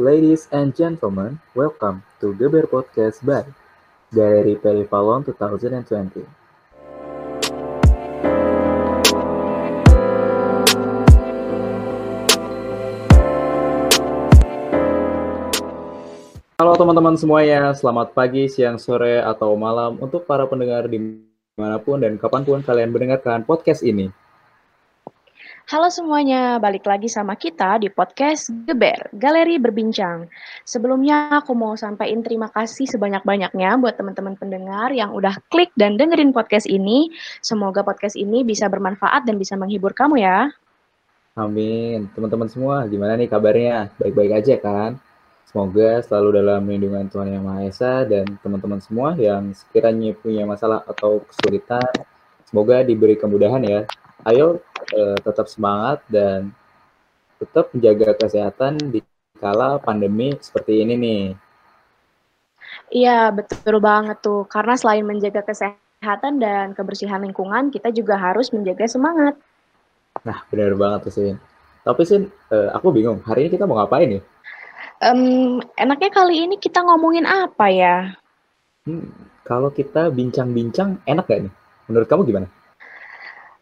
Ladies and gentlemen, welcome to Geber Podcast by Galeri Perivalon 2020. Halo teman-teman semuanya, selamat pagi, siang, sore, atau malam untuk para pendengar di mana pun dan kapan pun kalian mendengarkan podcast ini. Halo semuanya, balik lagi sama kita di podcast Geber, Galeri Berbincang. Sebelumnya aku mau sampaikan terima kasih sebanyak-banyaknya buat teman-teman pendengar yang udah klik dan dengerin podcast ini. Semoga podcast ini bisa bermanfaat dan bisa menghibur kamu ya. Amin. Teman-teman semua, gimana nih kabarnya? Baik-baik aja kan? Semoga selalu dalam lindungan Tuhan Yang Maha Esa dan teman-teman semua yang sekiranya punya masalah atau kesulitan, semoga diberi kemudahan ya ayo uh, tetap semangat dan tetap menjaga kesehatan di kala pandemi seperti ini nih. Iya, betul banget tuh. Karena selain menjaga kesehatan dan kebersihan lingkungan, kita juga harus menjaga semangat. Nah, benar banget tuh, Sin. Tapi, Sin, uh, aku bingung. Hari ini kita mau ngapain nih? Um, enaknya kali ini kita ngomongin apa ya? Hmm, kalau kita bincang-bincang, enak gak nih? Menurut kamu gimana?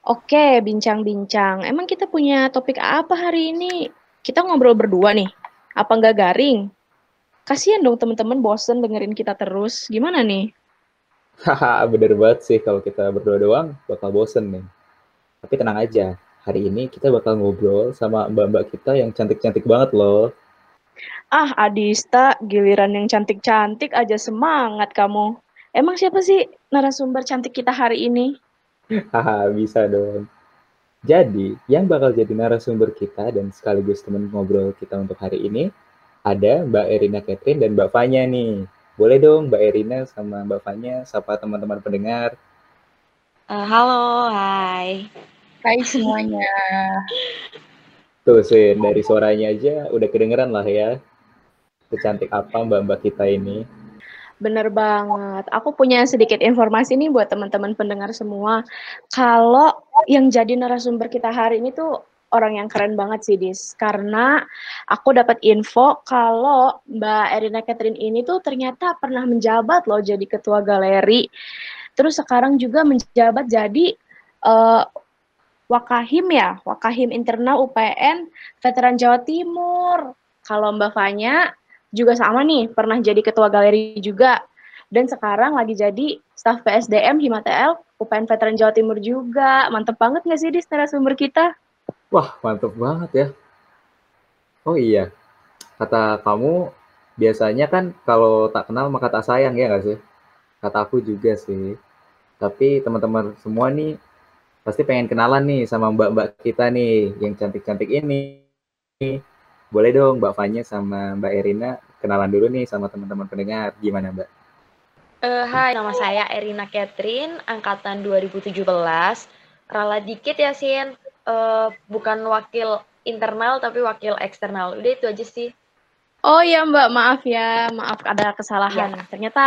Oke, bincang-bincang. Emang kita punya topik apa hari ini? Kita ngobrol berdua nih. Apa nggak garing? Kasian dong teman-teman bosen dengerin kita terus. Gimana nih? Haha, bener banget sih kalau kita berdua doang bakal bosen nih. Tapi tenang aja, hari ini kita bakal ngobrol sama mbak-mbak kita yang cantik-cantik banget loh. Ah, Adista, giliran yang cantik-cantik aja semangat kamu. Emang siapa sih narasumber cantik kita hari ini? Haha, bisa dong. Jadi, yang bakal jadi narasumber kita dan sekaligus teman ngobrol kita untuk hari ini ada Mbak Erina Catherine dan Mbak Fanya nih. Boleh dong Mbak Erina sama Mbak Fanya sapa teman-teman pendengar. Uh, halo, hai. Hai semuanya. Tuh, sih dari suaranya aja udah kedengeran lah ya. Secantik apa mbak-mbak kita ini. Bener banget. Aku punya sedikit informasi nih buat teman-teman pendengar semua. Kalau yang jadi narasumber kita hari ini tuh orang yang keren banget sih, Dis. Karena aku dapat info kalau Mbak Erina Catherine ini tuh ternyata pernah menjabat loh jadi ketua galeri. Terus sekarang juga menjabat jadi uh, Wakahim ya, Wakahim Internal UPN Veteran Jawa Timur. Kalau Mbak Fanya juga sama nih, pernah jadi ketua galeri juga. Dan sekarang lagi jadi staf PSDM Himatel UPN Veteran Jawa Timur juga. Mantep banget nggak sih di sumber kita? Wah, mantep banget ya. Oh iya, kata kamu biasanya kan kalau tak kenal maka tak sayang ya nggak sih? Kata aku juga sih. Tapi teman-teman semua nih pasti pengen kenalan nih sama mbak-mbak kita nih yang cantik-cantik ini. Boleh dong Mbak Fanya sama Mbak Erina kenalan dulu nih sama teman-teman pendengar. Gimana Mbak? Uh, hai, nama saya Erina Catherine, angkatan 2017. Rala dikit ya, Sin. Uh, bukan wakil internal, tapi wakil eksternal. Udah itu aja sih. Oh iya Mbak, maaf ya. Maaf ada kesalahan. Ya. Ternyata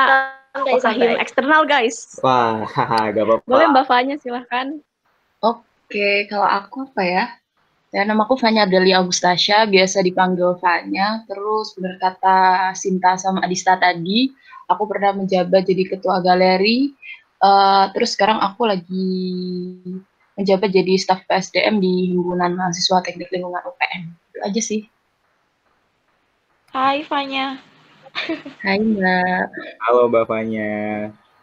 santai, eksternal, guys. Wah, gak apa-apa. Boleh Mbak Fanya, silahkan. Oke, kalau aku apa ya? Ya, nama aku Fanya Adelia Agustasya, biasa dipanggil Fanya. Terus benar kata Sinta sama Adista tadi, aku pernah menjabat jadi ketua galeri. Uh, terus sekarang aku lagi menjabat jadi staf PSDM di Himpunan Mahasiswa Teknik Lingkungan UPN. Itu aja sih. Hai Fanya. Hai Mbak. Halo Mbak Fanya.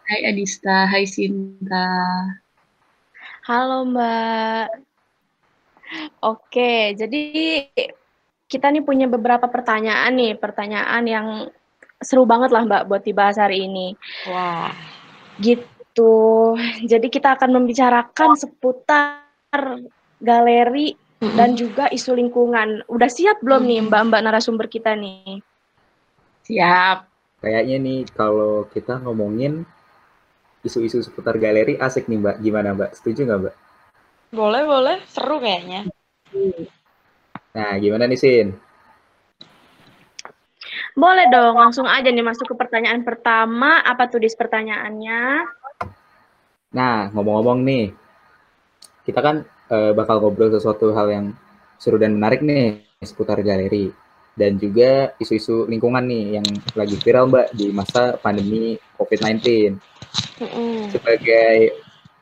Hai Adista, hai Sinta. Halo Mbak. Oke, jadi kita nih punya beberapa pertanyaan nih, pertanyaan yang seru banget lah Mbak buat dibahas hari ini. Wah. Gitu. Jadi kita akan membicarakan seputar galeri mm-hmm. dan juga isu lingkungan. Udah siap belum mm-hmm. nih Mbak-mbak narasumber kita nih? Siap. Kayaknya nih kalau kita ngomongin isu-isu seputar galeri asik nih Mbak. Gimana Mbak? Setuju nggak Mbak? Boleh, boleh. Seru kayaknya. Nah, gimana nih, Sin? Boleh dong, langsung aja nih masuk ke pertanyaan pertama. Apa tuh dis pertanyaannya? Nah, ngomong-ngomong nih, kita kan uh, bakal ngobrol sesuatu hal yang seru dan menarik nih seputar galeri. dan juga isu-isu lingkungan nih yang lagi viral Mbak di masa pandemi COVID-19. Sebagai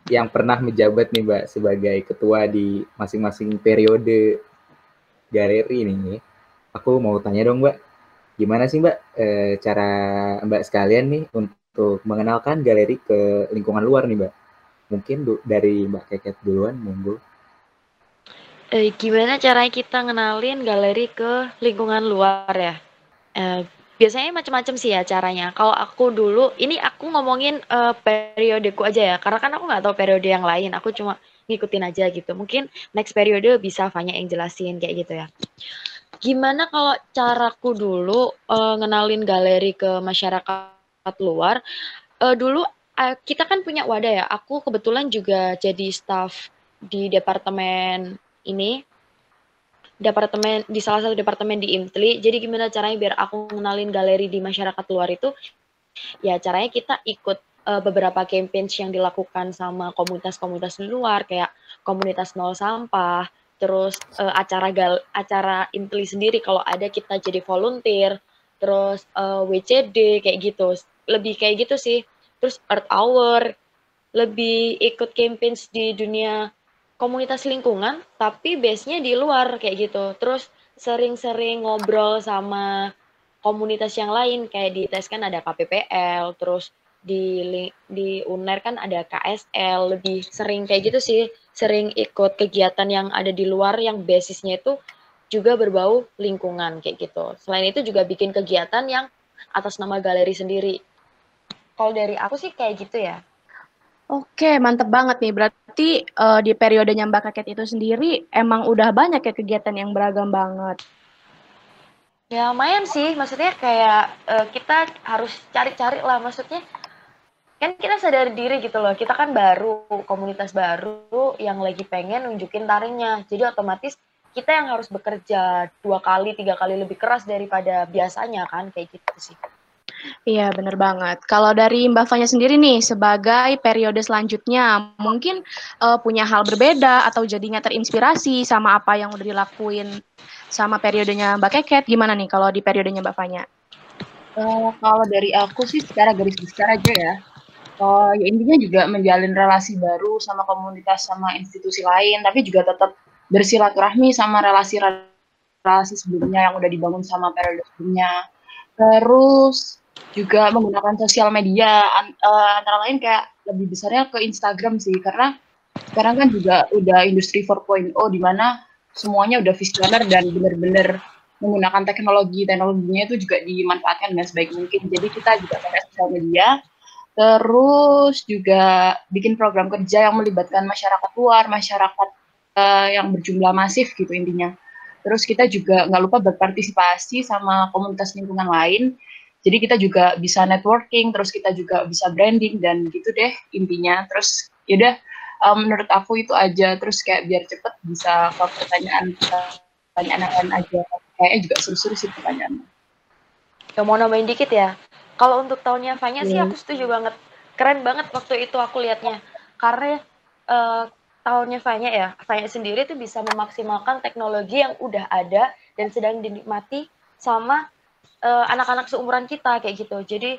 yang pernah menjabat nih Mbak sebagai ketua di masing-masing periode galeri ini, aku mau tanya dong Mbak, gimana sih Mbak e, cara Mbak sekalian nih untuk mengenalkan galeri ke lingkungan luar nih Mbak? Mungkin dari Mbak Keket duluan, monggo. Eh, gimana caranya kita ngenalin galeri ke lingkungan luar ya? Eh, biasanya macam-macam sih ya caranya. Kalau aku dulu, ini aku ngomongin uh, periodeku aja ya, karena kan aku nggak tahu periode yang lain. Aku cuma ngikutin aja gitu. Mungkin next periode bisa Fanya yang jelasin kayak gitu ya. Gimana kalau caraku dulu uh, ngenalin galeri ke masyarakat luar? Uh, dulu uh, kita kan punya wadah ya. Aku kebetulan juga jadi staff di departemen ini departemen di salah satu departemen di IMTLI. Jadi gimana caranya biar aku mengenalin galeri di masyarakat luar itu? Ya caranya kita ikut uh, beberapa campaign yang dilakukan sama komunitas-komunitas luar kayak komunitas nol sampah, terus uh, acara gal acara IMTLI sendiri kalau ada kita jadi volunteer, terus uh, eh, WCD kayak gitu. Lebih kayak gitu sih. Terus Earth Hour, lebih ikut campaign di dunia komunitas lingkungan, tapi base-nya di luar kayak gitu. Terus sering-sering ngobrol sama komunitas yang lain kayak di tes kan ada KPPL, terus di di UNER kan ada KSL, lebih sering kayak gitu sih, sering ikut kegiatan yang ada di luar yang basisnya itu juga berbau lingkungan kayak gitu. Selain itu juga bikin kegiatan yang atas nama galeri sendiri. Kalau dari aku sih kayak gitu ya. Oke, mantep banget nih. Berarti uh, di periodenya Mbak Kaket itu sendiri emang udah banyak ya kegiatan yang beragam banget. Ya lumayan sih, maksudnya kayak uh, kita harus cari-cari lah, maksudnya kan kita sadar diri gitu loh, kita kan baru, komunitas baru yang lagi pengen nunjukin taringnya, jadi otomatis kita yang harus bekerja dua kali, tiga kali lebih keras daripada biasanya kan, kayak gitu sih. Iya, bener banget. Kalau dari Mbak Fanya sendiri nih, sebagai periode selanjutnya, mungkin uh, punya hal berbeda atau jadinya terinspirasi sama apa yang udah dilakuin sama periodenya Mbak Keket, gimana nih kalau di periodenya Mbak Fanya? Uh, kalau dari aku sih secara garis besar aja ya. Uh, ya intinya juga menjalin relasi baru sama komunitas sama institusi lain, tapi juga tetap bersilaturahmi sama relasi-relasi sebelumnya yang udah dibangun sama periode sebelumnya. Terus juga menggunakan sosial media uh, antara lain kayak lebih besarnya ke Instagram sih karena sekarang kan juga udah industri 4.0 di mana semuanya udah visioner dan benar-benar menggunakan teknologi. Teknologinya itu juga dimanfaatkan dengan sebaik mungkin. Jadi kita juga pakai sosial media. Terus juga bikin program kerja yang melibatkan masyarakat luar masyarakat uh, yang berjumlah masif gitu intinya. Terus kita juga nggak lupa berpartisipasi sama komunitas lingkungan lain jadi kita juga bisa networking, terus kita juga bisa branding dan gitu deh intinya. Terus yaudah um, menurut aku itu aja. Terus kayak biar cepet bisa ke pertanyaan pertanyaan lain aja. Kayaknya juga seru-seru sih pertanyaan. Ya mau nambahin dikit ya. Kalau untuk tahunnya Fanya yeah. sih iya. aku setuju banget. Keren banget waktu itu aku lihatnya. Karena uh, tahunnya Fanya ya, Fanya sendiri tuh bisa memaksimalkan teknologi yang udah ada dan sedang dinikmati sama uh, anak-anak seumuran kita kayak gitu. Jadi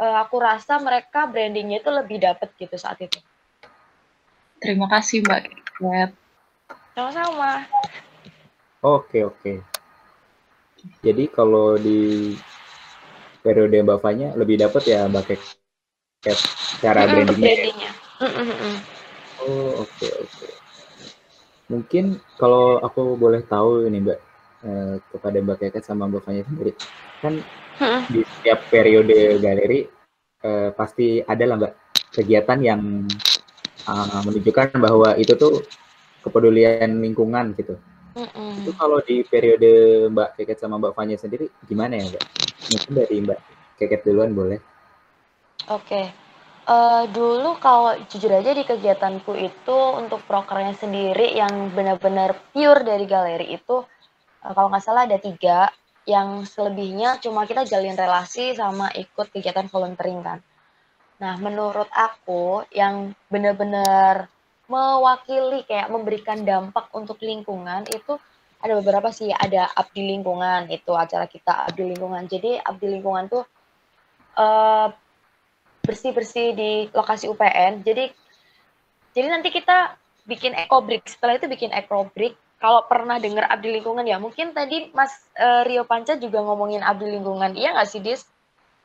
uh, aku rasa mereka brandingnya itu lebih dapet gitu saat itu. Terima kasih Mbak Kat. Sama-sama. Oke oke. Jadi kalau di periode Mbak Fanya lebih dapat ya Mbak Kat cara mm -hmm, brandingnya. brandingnya. Mm -hmm. Oh oke okay, oke. Okay. Mungkin kalau aku boleh tahu ini Mbak, eh, kepada Mbak Keket sama Mbak Fanya sendiri. Kan hmm. di setiap periode galeri eh, pasti ada lah Mbak kegiatan yang uh, menunjukkan bahwa itu tuh kepedulian lingkungan gitu. Mm-mm. Itu kalau di periode Mbak Keket sama Mbak Fanya sendiri gimana ya Mbak? Mungkin dari Mbak Keket duluan boleh. Oke. Okay. Uh, dulu kalau jujur aja di kegiatanku itu untuk prokernya sendiri yang benar-benar pure dari galeri itu uh, kalau nggak salah ada tiga yang selebihnya cuma kita jalin relasi sama ikut kegiatan volunteering kan. Nah, menurut aku yang benar-benar mewakili kayak memberikan dampak untuk lingkungan itu ada beberapa sih, ada abdi lingkungan, itu acara kita abdi lingkungan. Jadi abdi lingkungan tuh uh, bersih-bersih di lokasi UPN. Jadi jadi nanti kita bikin ekobrik. Setelah itu bikin ekobrik. Kalau pernah dengar abdi lingkungan ya, mungkin tadi Mas uh, Rio Panca juga ngomongin abdi lingkungan. Iya nggak sih, Dis?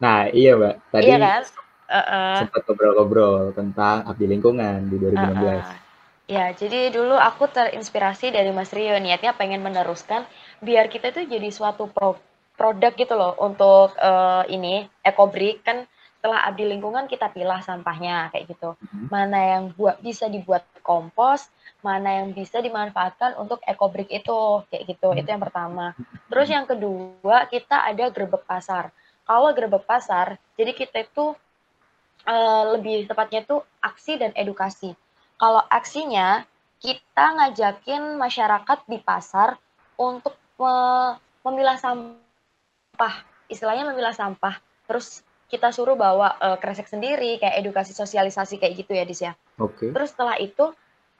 Nah, iya, Mbak. Tadi iya kan? Uh -uh. sempat ngobrol-ngobrol tentang abdi lingkungan di 2016. Uh -uh. Ya, jadi dulu aku terinspirasi dari Mas Rio, niatnya pengen meneruskan biar kita itu jadi suatu pro produk gitu loh untuk uh, ini ekobrik kan setelah abdi lingkungan kita pilah sampahnya kayak gitu. Hmm. Mana yang buat bisa dibuat kompos, mana yang bisa dimanfaatkan untuk ekobrik itu kayak gitu. Itu yang pertama. Terus yang kedua kita ada gerbek pasar. Kalau gerbek pasar, jadi kita itu uh, lebih tepatnya itu aksi dan edukasi kalau aksinya kita ngajakin masyarakat di pasar untuk me memilah sampah, istilahnya memilah sampah. Terus kita suruh bawa uh, kresek sendiri, kayak edukasi sosialisasi kayak gitu ya, Dis ya. Oke. Okay. Terus setelah itu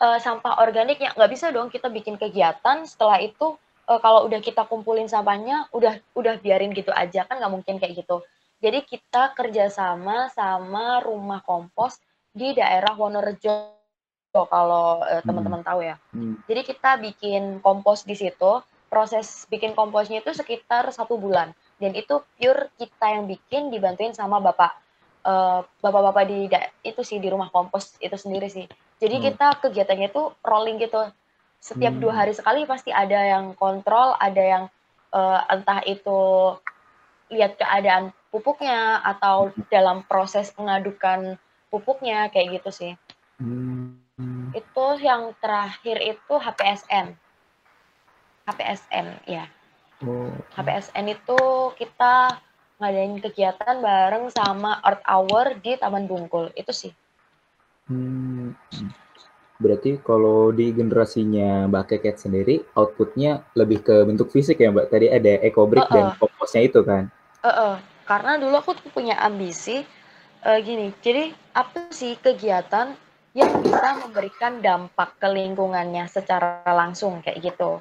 uh, sampah organiknya nggak bisa dong kita bikin kegiatan. Setelah itu uh, kalau udah kita kumpulin sampahnya, udah udah biarin gitu aja kan nggak mungkin kayak gitu. Jadi kita kerjasama sama rumah kompos di daerah Wonorejo kalau uh, teman-teman tahu ya. Hmm. Jadi kita bikin kompos di situ. Proses bikin komposnya itu sekitar satu bulan. Dan itu pure kita yang bikin dibantuin sama bapak uh, bapak-bapak di itu sih di rumah kompos itu sendiri sih. Jadi hmm. kita kegiatannya itu rolling gitu. Setiap hmm. dua hari sekali pasti ada yang kontrol, ada yang uh, entah itu lihat keadaan pupuknya atau dalam proses mengadukan pupuknya kayak gitu sih. Hmm. Itu yang terakhir itu HPSN. HPSN, ya. Oh. HPSN itu kita ngadain kegiatan bareng sama Art Hour di Taman Bungkul. Itu sih. Hmm. Berarti kalau di generasinya Mbak Keket sendiri, outputnya lebih ke bentuk fisik ya Mbak? Tadi ada eco-brick uh -uh. dan komposnya itu kan? Uh -uh. Karena dulu aku tuh punya ambisi uh, gini, jadi apa sih kegiatan yang bisa memberikan dampak ke lingkungannya secara langsung kayak gitu.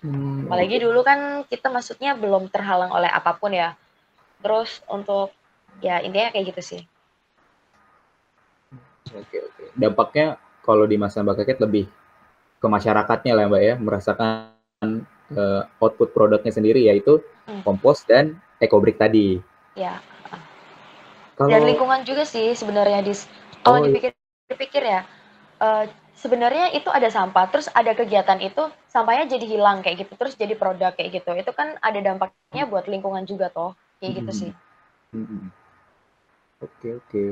Hmm. Apalagi dulu kan kita maksudnya belum terhalang oleh apa pun ya. Terus untuk ya intinya kayak gitu sih. Oke oke. Dampaknya kalau di masa Mbak Keket lebih ke masyarakatnya lah Mbak ya, merasakan uh, output produknya sendiri yaitu hmm. kompos dan ekobrik tadi. Ya. Kalau... Dan lingkungan juga sih sebenarnya di kalau oh, dipikir Dipikir ya, uh, sebenarnya itu ada sampah, terus ada kegiatan itu, sampahnya jadi hilang kayak gitu, terus jadi produk kayak gitu. Itu kan ada dampaknya buat lingkungan juga toh, kayak gitu sih. Hmm. Oke oke.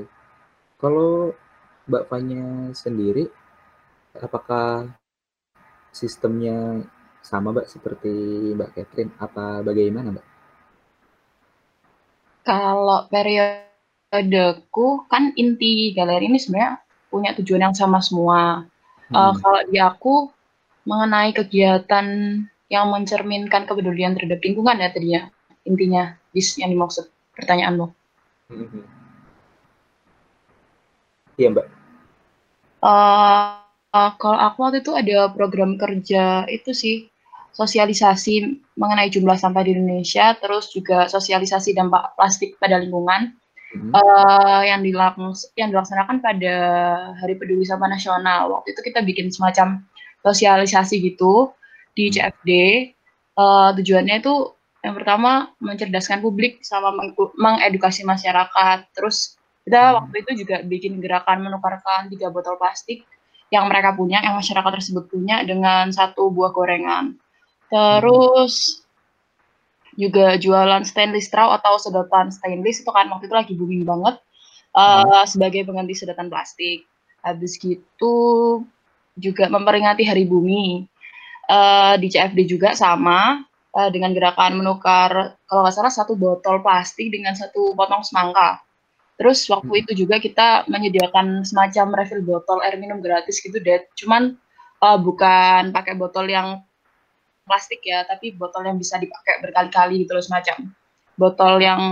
Kalau Mbak Fanya sendiri, apakah sistemnya sama Mbak seperti Mbak Catherine, apa bagaimana Mbak? Kalau periodeku, kan inti galeri ini sebenarnya punya tujuan yang sama semua. Hmm. Uh, kalau di aku mengenai kegiatan yang mencerminkan kepedulian terhadap lingkungan ya tadinya intinya bis yang dimaksud pertanyaanmu. Hmm. Iya mbak. Uh, uh, kalau aku waktu itu ada program kerja itu sih sosialisasi mengenai jumlah sampah di Indonesia, terus juga sosialisasi dampak plastik pada lingkungan uh, yang dilaks yang dilaksanakan pada Hari Peduli Sampah Nasional. Waktu itu kita bikin semacam sosialisasi gitu di hmm. CFD. Uh, tujuannya itu yang pertama mencerdaskan publik sama meng mengedukasi masyarakat. Terus kita hmm. waktu itu juga bikin gerakan menukarkan tiga botol plastik yang mereka punya, yang masyarakat tersebut punya dengan satu buah gorengan. Terus juga jualan stainless straw atau sedotan stainless itu kan waktu itu lagi booming banget uh, sebagai pengganti sedotan plastik. Habis gitu juga memperingati Hari Bumi uh, di CFD juga sama uh, dengan gerakan menukar kalau nggak salah satu botol plastik dengan satu potong semangka. Terus waktu hmm. itu juga kita menyediakan semacam refill botol air minum gratis gitu deh. Cuman uh, bukan pakai botol yang plastik ya, tapi botol yang bisa dipakai berkali-kali gitu loh semacam. Botol yang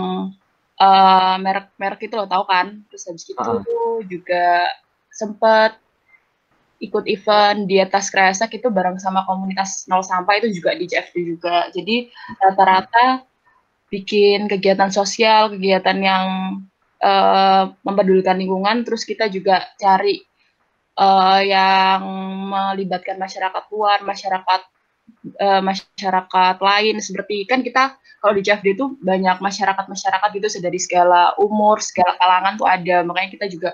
uh, merek merek itu lo tahu kan? Terus habis itu uh. juga sempet ikut event di atas Kreasak itu bareng sama komunitas nol sampah itu juga di JFD juga. Jadi rata-rata bikin kegiatan sosial, kegiatan yang uh, mempedulikan lingkungan, terus kita juga cari uh, yang melibatkan masyarakat luar, masyarakat uh, masyarakat lain seperti kan kita kalau di CFD itu banyak masyarakat-masyarakat gitu dari segala umur, segala kalangan tuh ada. Makanya kita juga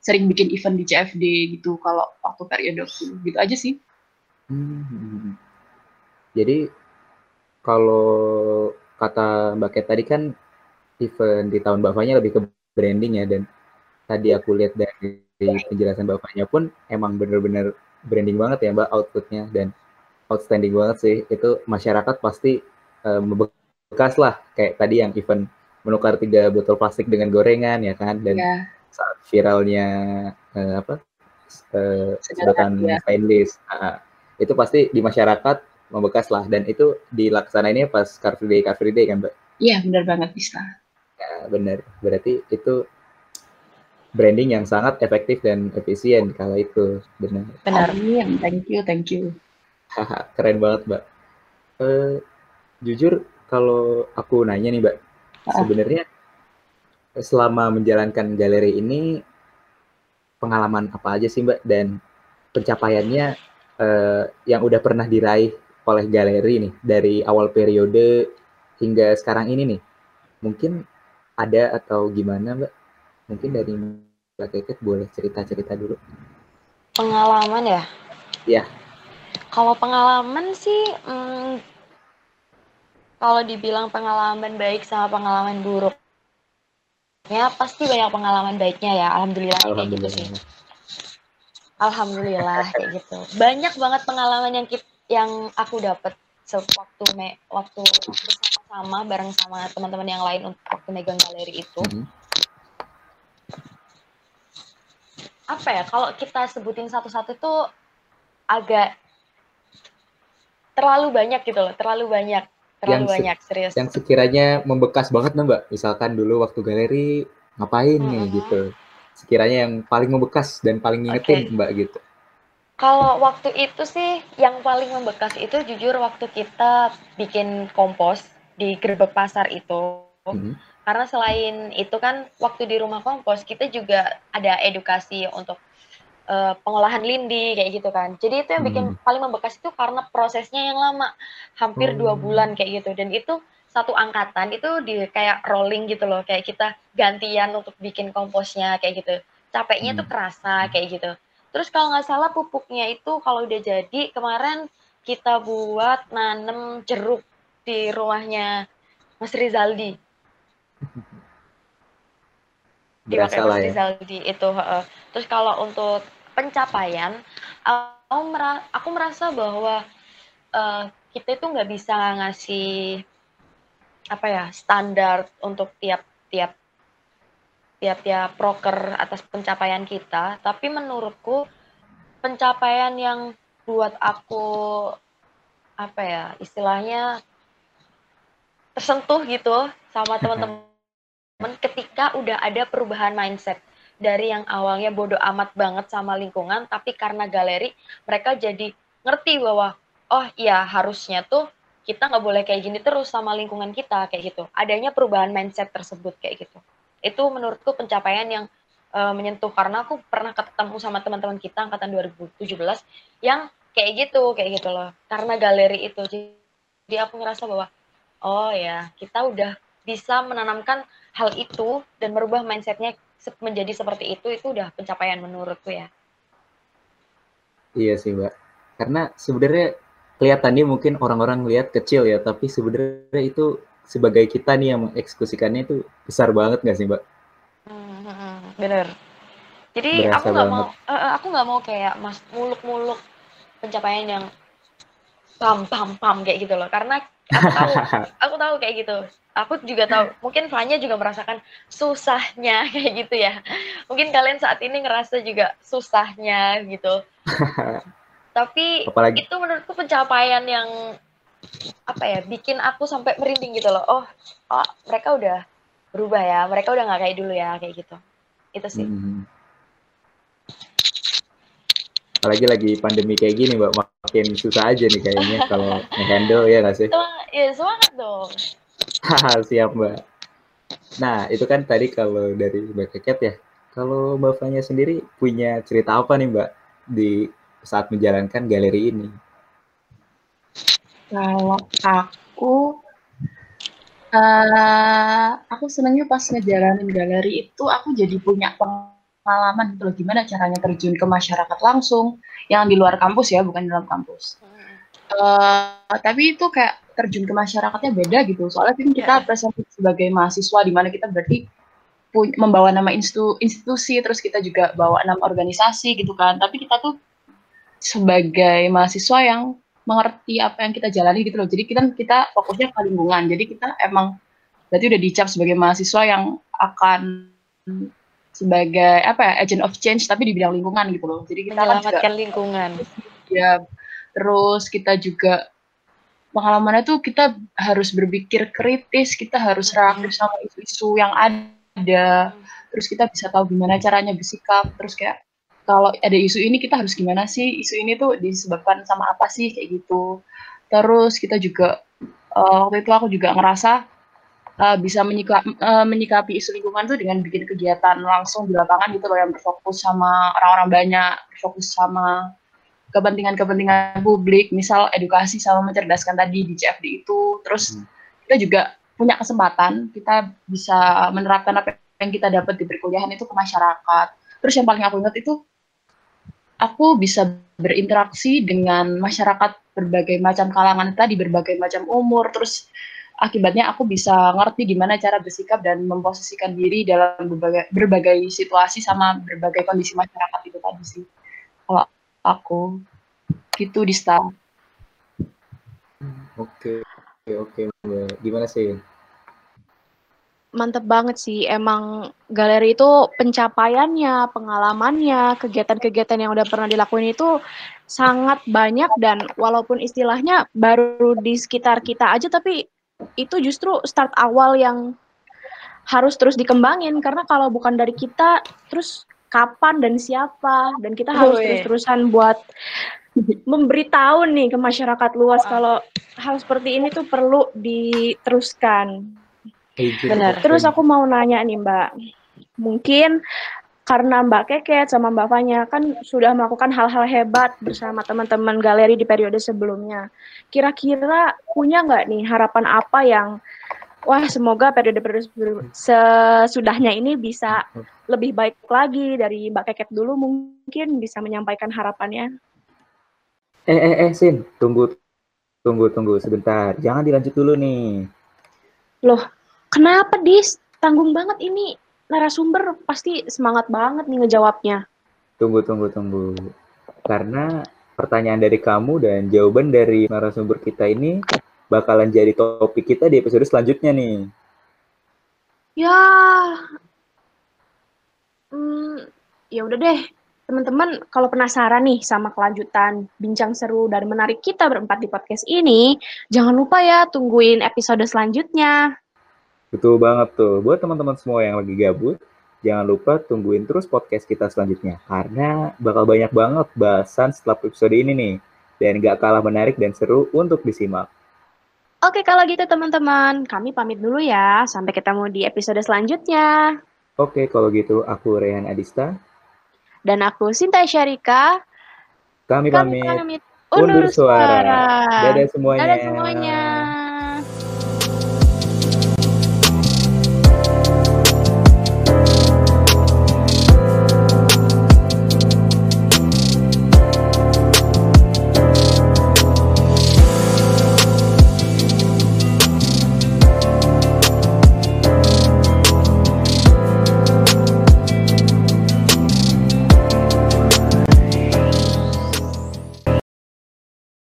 sering bikin event di CFD gitu kalau waktu periode itu. Gitu aja sih. Hmm. Jadi kalau kata Mbak Ket tadi kan event di tahun Bapaknya lebih ke branding ya dan tadi aku lihat dari penjelasan Bapaknya pun emang bener-bener branding banget ya Mbak outputnya dan outstanding banget sih itu masyarakat pasti uh, membekas lah kayak tadi yang event menukar tiga botol plastik dengan gorengan ya kan dan yeah. saat viralnya uh, apa uh, sedotan ya. stainless uh, itu pasti di masyarakat membekas lah dan itu dilaksanainnya pas Car Free Day Car Free Day kan mbak? Iya benar banget bisa. Ya benar berarti itu branding yang sangat efektif dan efisien kalau itu benar. Benar. Amin. Thank you, thank you. Haha, keren banget mbak. Uh, jujur kalau aku nanya nih mbak, sebenarnya selama menjalankan galeri ini pengalaman apa aja sih mbak dan pencapaiannya uh, yang udah pernah diraih oleh galeri nih dari awal periode hingga sekarang ini nih mungkin ada atau gimana mbak? Mungkin dari mbak Keket boleh cerita cerita dulu. Pengalaman ya? Ya kalau pengalaman sih hmm, kalau dibilang pengalaman baik sama pengalaman buruk ya pasti banyak pengalaman baiknya ya alhamdulillah, alhamdulillah. kayak gitu sih. Alhamdulillah kayak gitu. Banyak banget pengalaman yang kita yang aku dapat sewaktu me waktu bersama-sama bareng sama teman-teman yang lain untuk waktu megang galeri itu mm -hmm. apa ya kalau kita sebutin satu-satu itu agak terlalu banyak gitu loh terlalu banyak terlalu yang banyak serius yang sekiranya membekas banget nih mbak misalkan dulu waktu galeri ngapain mm -hmm. nih gitu sekiranya yang paling membekas dan paling ngingetin okay. mbak gitu kalau waktu itu sih yang paling membekas itu jujur waktu kita bikin kompos di gerbek pasar itu. Hmm. Karena selain itu kan waktu di rumah kompos kita juga ada edukasi untuk uh, pengolahan lindi kayak gitu kan. Jadi itu yang bikin hmm. paling membekas itu karena prosesnya yang lama, hampir dua hmm. bulan kayak gitu. Dan itu satu angkatan itu di kayak rolling gitu loh, kayak kita gantian untuk bikin komposnya kayak gitu. Capeknya hmm. tuh kerasa kayak gitu. Terus kalau nggak salah pupuknya itu kalau udah jadi kemarin kita buat nanem jeruk di rumahnya Mas Rizaldi. Di Mas ya. Rizaldi itu. Uh, terus kalau untuk pencapaian, aku, merasa, aku merasa bahwa uh, kita itu nggak bisa ngasih apa ya standar untuk tiap-tiap tiap-tiap proker atas pencapaian kita, tapi menurutku pencapaian yang buat aku apa ya istilahnya tersentuh gitu sama teman-teman ketika udah ada perubahan mindset. Dari yang awalnya bodoh amat banget sama lingkungan tapi karena galeri mereka jadi ngerti bahwa oh iya harusnya tuh kita nggak boleh kayak gini terus sama lingkungan kita kayak gitu. Adanya perubahan mindset tersebut kayak gitu. Itu menurutku pencapaian yang uh, menyentuh karena aku pernah ketemu sama teman-teman kita angkatan 2017 yang kayak gitu kayak gitu loh. Karena galeri itu. Jadi aku ngerasa bahwa oh ya. Kita udah bisa menanamkan hal itu dan merubah mindsetnya menjadi seperti itu itu udah pencapaian menurutku ya. Iya sih mbak. Karena sebenarnya kelihatannya mungkin orang-orang lihat kecil ya. Tapi sebenarnya itu sebagai kita nih yang mengeksekusikannya itu besar banget nggak sih mbak? Hmm, bener. Jadi Berasa aku nggak mau, uh, aku nggak mau kayak mas muluk-muluk pencapaian yang pam pam pam kayak gitu loh. Karena aku tahu, aku tahu kayak gitu. Aku juga tahu. Mungkin Fanya juga merasakan susahnya kayak gitu ya. Mungkin kalian saat ini ngerasa juga susahnya gitu. Tapi Apalagi... itu menurutku pencapaian yang apa ya bikin aku sampai merinding gitu loh oh oh mereka udah berubah ya mereka udah nggak kayak dulu ya kayak gitu itu sih hmm. Apalagi lagi pandemi kayak gini, Mbak, makin susah aja nih kayaknya kalau nge-handle ya nggak sih? Ya semangat dong. Haha, siap Mbak. Nah, itu kan tadi kalau dari Mbak Keket ya. Kalau Mbak Fanya sendiri punya cerita apa nih Mbak di saat menjalankan galeri ini? Kalau aku, uh, aku senangnya pas ngejalanin galeri itu aku jadi punya pengalaman gitu loh, gimana caranya terjun ke masyarakat langsung, yang di luar kampus ya, bukan dalam kampus. Uh, tapi itu kayak terjun ke masyarakatnya beda gitu, soalnya kan kita Ya. presentasi sebagai mahasiswa, di mana kita berarti punya membawa nama institu institusi, terus kita juga bawa nama organisasi gitu kan, tapi kita tuh sebagai mahasiswa yang mengerti apa yang kita jalani gitu loh. Jadi kita kita fokusnya ke lingkungan. Jadi kita emang berarti udah dicap sebagai mahasiswa yang akan sebagai apa ya agent of change tapi di bidang lingkungan gitu loh. Jadi kita kan juga lingkungan. ya terus kita juga pengalamannya tuh kita harus berpikir kritis, kita harus reaktif sama isu-isu yang ada. Terus kita bisa tahu gimana caranya bersikap. Terus kayak kalau ada isu ini kita harus gimana sih? Isu ini tuh disebabkan sama apa sih kayak gitu. Terus kita juga uh, waktu itu aku juga ngerasa uh, bisa menyika, uh, menyikapi isu lingkungan tuh dengan bikin kegiatan langsung di lapangan gitu loh yang berfokus sama orang-orang banyak, berfokus sama kepentingan-kepentingan publik, misal edukasi sama mencerdaskan tadi di CFD itu. Terus Hmm. kita juga punya kesempatan kita bisa menerapkan apa yang kita dapat di perkuliahan itu ke masyarakat. Terus yang paling aku ingat itu aku bisa berinteraksi dengan masyarakat berbagai macam kalangan tadi, berbagai macam umur. Terus akibatnya aku bisa ngerti gimana cara bersikap dan memposisikan diri dalam berbagai, berbagai situasi sama berbagai kondisi masyarakat itu tadi sih. Kalau aku gitu di staff. Oke, oke, oke. Gimana sih? Mantep banget sih, emang galeri itu pencapaiannya, pengalamannya, kegiatan-kegiatan yang udah pernah dilakuin itu sangat banyak dan walaupun istilahnya baru di sekitar kita aja tapi itu justru start awal yang harus terus dikembangin karena kalau bukan dari kita terus kapan dan siapa dan kita harus Wih. terus-terusan buat memberitahu nih ke masyarakat luas kalau hal seperti ini tuh perlu diteruskan. Hijau, Benar. Terus aku mau nanya nih Mbak, mungkin karena Mbak Keket sama Mbak Fanya kan sudah melakukan hal-hal hebat bersama teman-teman galeri di periode sebelumnya. Kira-kira punya nggak nih harapan apa yang, wah semoga periode-periode sesudahnya ini bisa lebih baik lagi dari Mbak Keket dulu mungkin bisa menyampaikan harapannya. Eh, eh, eh, Sin, tunggu, tunggu, tunggu sebentar. Jangan dilanjut dulu nih. Loh, kenapa Dis? Tanggung banget ini narasumber pasti semangat banget nih ngejawabnya. Tunggu, tunggu, tunggu. Karena pertanyaan dari kamu dan jawaban dari narasumber kita ini bakalan jadi topik kita di episode selanjutnya nih. Ya, hmm, ya udah deh, teman-teman. Kalau penasaran nih sama kelanjutan bincang seru dan menarik kita berempat di podcast ini, jangan lupa ya tungguin episode selanjutnya. Betul banget tuh. Buat teman-teman semua yang lagi gabut, jangan lupa tungguin terus podcast kita selanjutnya. Karena bakal banyak banget bahasan setelah episode ini nih. Dan gak kalah menarik dan seru untuk disimak. Oke, kalau gitu teman-teman, kami pamit dulu ya. Sampai ketemu di episode selanjutnya. Oke, kalau gitu aku Rehan Adista. Dan aku Sinta Syarika. Kami Kami pamit. pamit Undur undur suara. suara. Dadah semuanya. Dadah semuanya.